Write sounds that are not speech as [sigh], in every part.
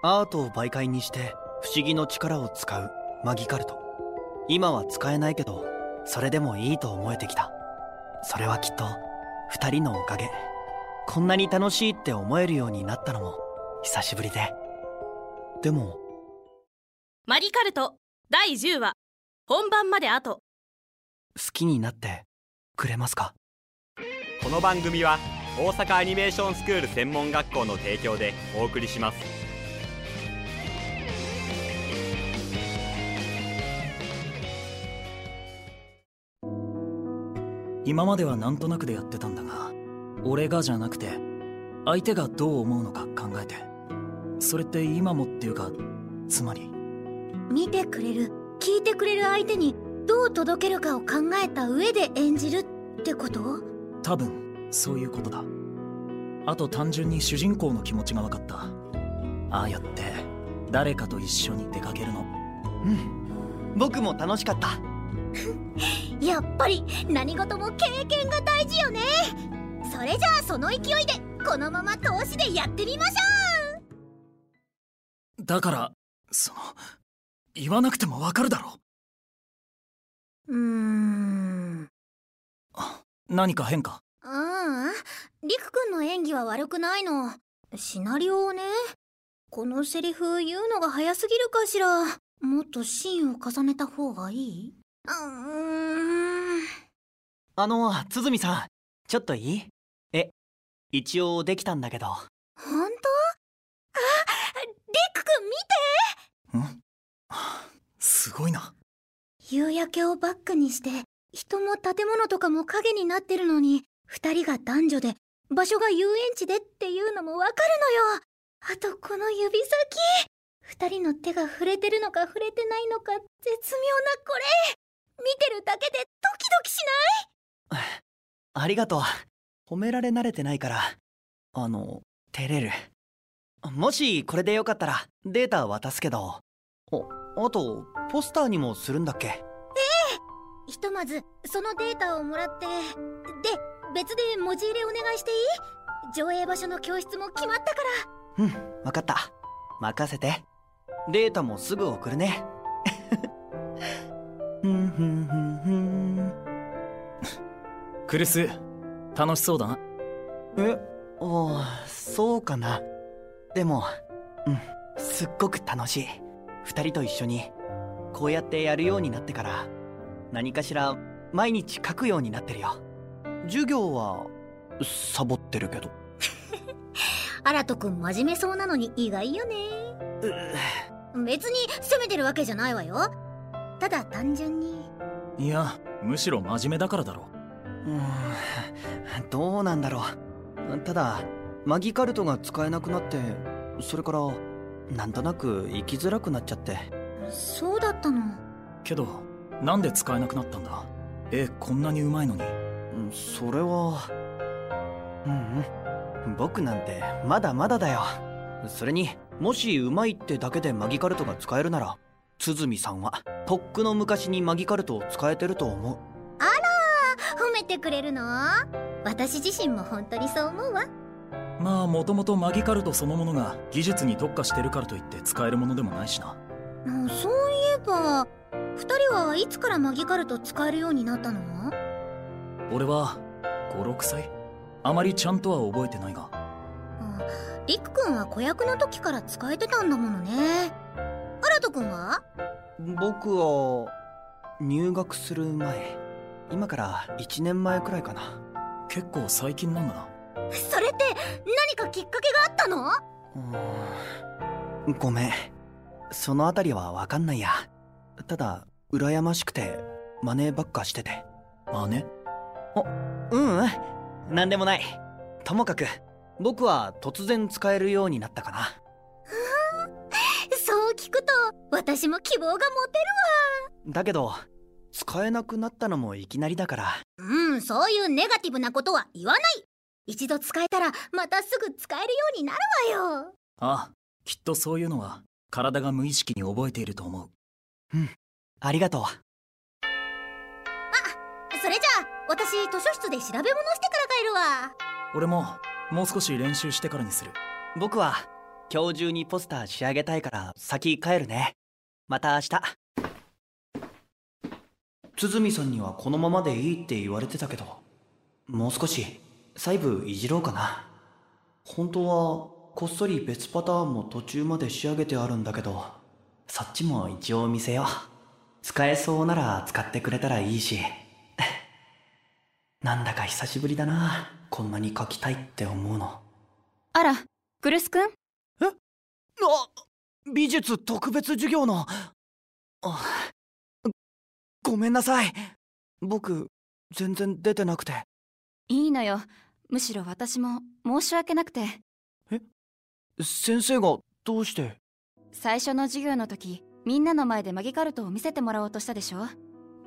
アートを媒介にして不思議の力を使うマギカルト。今は使えないけどそれでもいいと思えてきた。それはきっと2人のおかげ。こんなに楽しいって思えるようになったのも久しぶりで。でもマギカルト第10話。本番まであと。好きになってくれますか？この番組は大阪アニメーションスクール専門学校の提供でお送りします今まではなんとなくでやってたんだが俺がじゃなくて相手がどう思うのか考えて。それって今もっていうかつまり。見てくれる聞いてくれる相手にどう届けるかを考えた上で演じるってこと？多分そういうことだ。あと単純に主人公の気持ちが分かった。ああやって誰かと一緒に出かけるの。うん。僕も楽しかったやっぱり何事も経験が大事よね。それじゃあその勢いでこのまま投資でやってみましょだからその言わなくてもわかるだろ。ううーん。何か変かううん。りくくんの演技は悪くないの。シナリオをね。このセリフ言うのが早すぎるかしら。もっとシーンを重ねた方がいい？うーんあの鼓さんちょっといい？え一応できたんだけど。本当？ありくくん見て！ん？すごいな。夕焼けをバックにして人も建物とかも影になってるのに二人が男女で場所が遊園地でっていうのもわかるのよ。あとこの指先。二人の手が触れてるのか触れてないのか絶妙なこれ。見てるだけでドキドキしない？[sighs] ありがとう。褒められ慣れてないから。あの照れる。もしこれでよかったらデータ渡すけど。ああとポスターにもするんだっけ？ひとまずそのデータをもらってで別で文字入れお願いしていい？上映場所の教室も決まったから。うんわかった。任せて。データもすぐ送るね [laughs] クルス楽しそうだな。えおーそうかな。でもうんすっごく楽しい。二人と一緒にこうやってやるようになってから何かしら毎日書くようになってるよ。授業はサボってるけど。[laughs] アラトくん真面目そうなのに意外よね。別に責めてるわけじゃないわよただ単純に。いやむしろ真面目だからだろ。うーんどうなんだろう。ただマギカルトが使えなくなってそれからなんとなく生きづらくなっちゃって。そうだったの？けどなんで使えなくなったんだ？絵こんなにうまいのに。うんそれはうんうん。僕なんてまだまだだよ。それにもしうまいってだけでマギカルトが使えるなら鼓さんはとっくの昔にマギカルトを使えてると思う。あら褒めてくれるの？私自身も本当にそう思うわ。まあもともとマギカルトそのものが技術に特化してるからといって使えるものでもないしな。そういえば二人はいつからマギカルト使えるようになったの？俺は56歳。あまりちゃんとは覚えてないが。りくくんは子役の時から使えてたんだものねアラトくんは？僕は入学する前今から1年前くらいかな。結構最近なんだな。それって何かきっかけがあったの？うーん。ごめん。そのあたりはわかんないや。ただ羨ましくて真似ばっかしてて。真似？あうんうん。何でもない。ともかく僕は突然使えるようになったかな。そう聞くと私も希望が持てるわ。だけど使えなくなったのもいきなりだから。うんそういうネガティブなことは言わない。一度使えたらまたすぐ使えるようになるわよ。ああきっとそういうのは体が無意識に覚えていると思う。うんありがとう。あそれじゃあ私図書室で調べ物してから帰るわ。俺ももう少し練習してからにする。僕は今日中にポスター仕上げたいから先帰るねまた明日。鼓さんにはこのままでいいって言われてたけどもう少し細部いじろうかな。本当はこっそり別パターンも途中まで仕上げてあるんだけどそっちも一応見せよう。使えそうなら使ってくれたらいいし。[laughs] なんだか久しぶりだなこんなに書きたいって思うの。あらグルスくんあ美術特別授業の。あごめんなさい。僕全然出てなくて。いいのよ。むしろ私も申し訳なくて。先生がどうして？最初の授業の時みんなの前でマギカルトを見せてもらおうとしたでしょ？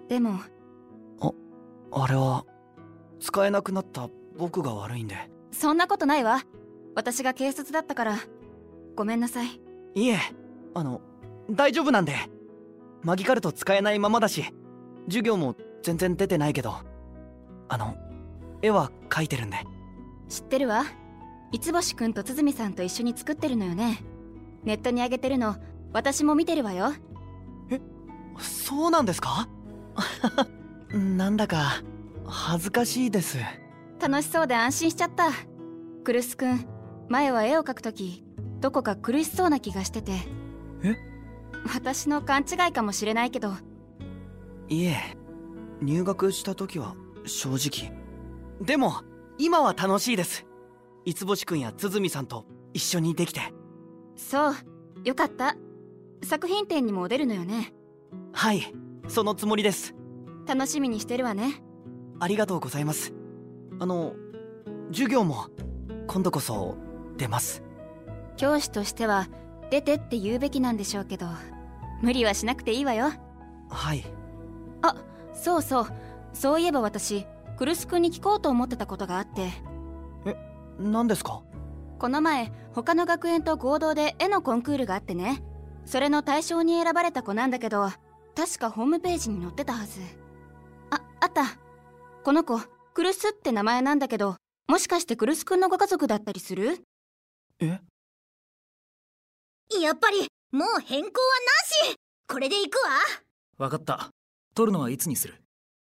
でも。あれは使えなくなった僕が悪いんで。そんなことないわ。私が軽率だったから。ごめんなさいいえあの大丈夫なんで。マギカルト使えないままだし授業も全然出てないけど。あの絵は描いてるんで。知ってるわ。三星くんと鼓さんと一緒に作ってるのよね。ネットに上げてるの私も見てるわよ。そうなんですか？[laughs] なんだか恥ずかしいです。楽しそうで安心しちゃった。クルスくん前は絵を描くときどこか苦しそうな気がしてて。え？私の勘違いかもしれないけど。いえ入学した時は正直。でも今は楽しいです。五星くんや鼓さんと一緒にできて。そうよかった。作品展にも出るのよね。はいそのつもりです。楽しみにしてるわね。ありがとうございます。あの授業も今度こそ出ます。教師としては出てって言うべきなんでしょうけど無理はしなくていいわよ。はい。あそうそう。そういえば私クルス君に聞こうと思ってたことがあって。何ですか？この前他の学園と合同で絵のコンクールがあってね。それの対象に選ばれた子なんだけど確かホームページに載ってたはず。ああった。この子クルスって名前なんだけどもしかしてクルス君のご家族だったりする？え？やっぱりもう変更はなし。これで行くわ。分かった。取るのはいつにする？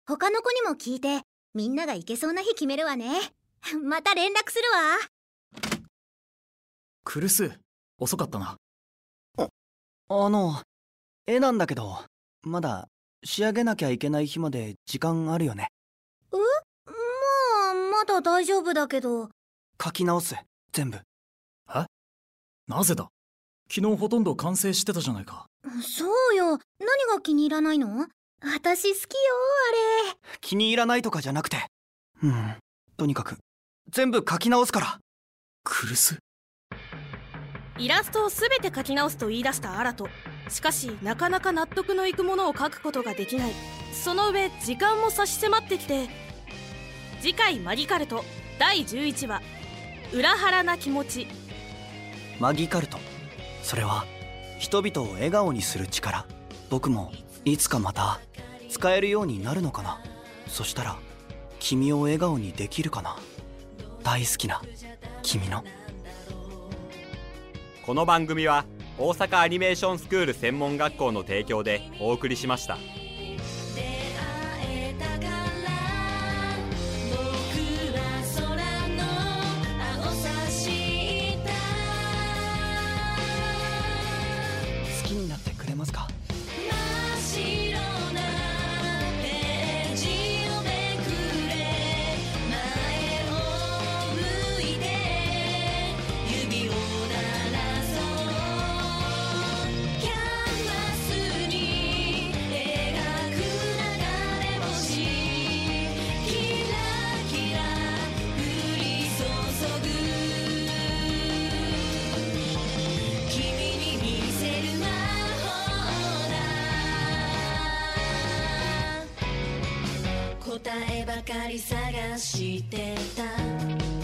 他の子にも聞いてみんなが行けそうな日決めるわね。[laughs] また連絡するわ。クルス遅かったな。あの絵なんだけどまだ仕上げなきゃいけない日まで時間あるよね。まあまだ大丈夫だけど。書き直す。全部なぜだ？昨日ほとんど完成してたじゃないか。そうよ。何が気に入らないの？私好きよあれ。気に入らないとかじゃなくて。うん。とにかく全部書き直すから。クルスイラストを全て描き直すと言い出したアラト。しかしなかなか納得のいくものを描くことができない。その上時間も差し迫ってきて。次回マギカルト。第11話「裏腹な気持ちマギカルト。それは人々を笑顔にする力。僕もいつかまた使えるようになるのかな。そしたら君を笑顔にできるかな。大好きな君の。この番組は大阪アニメーションスクール専門学校の提供でお送りしました。かり探してた。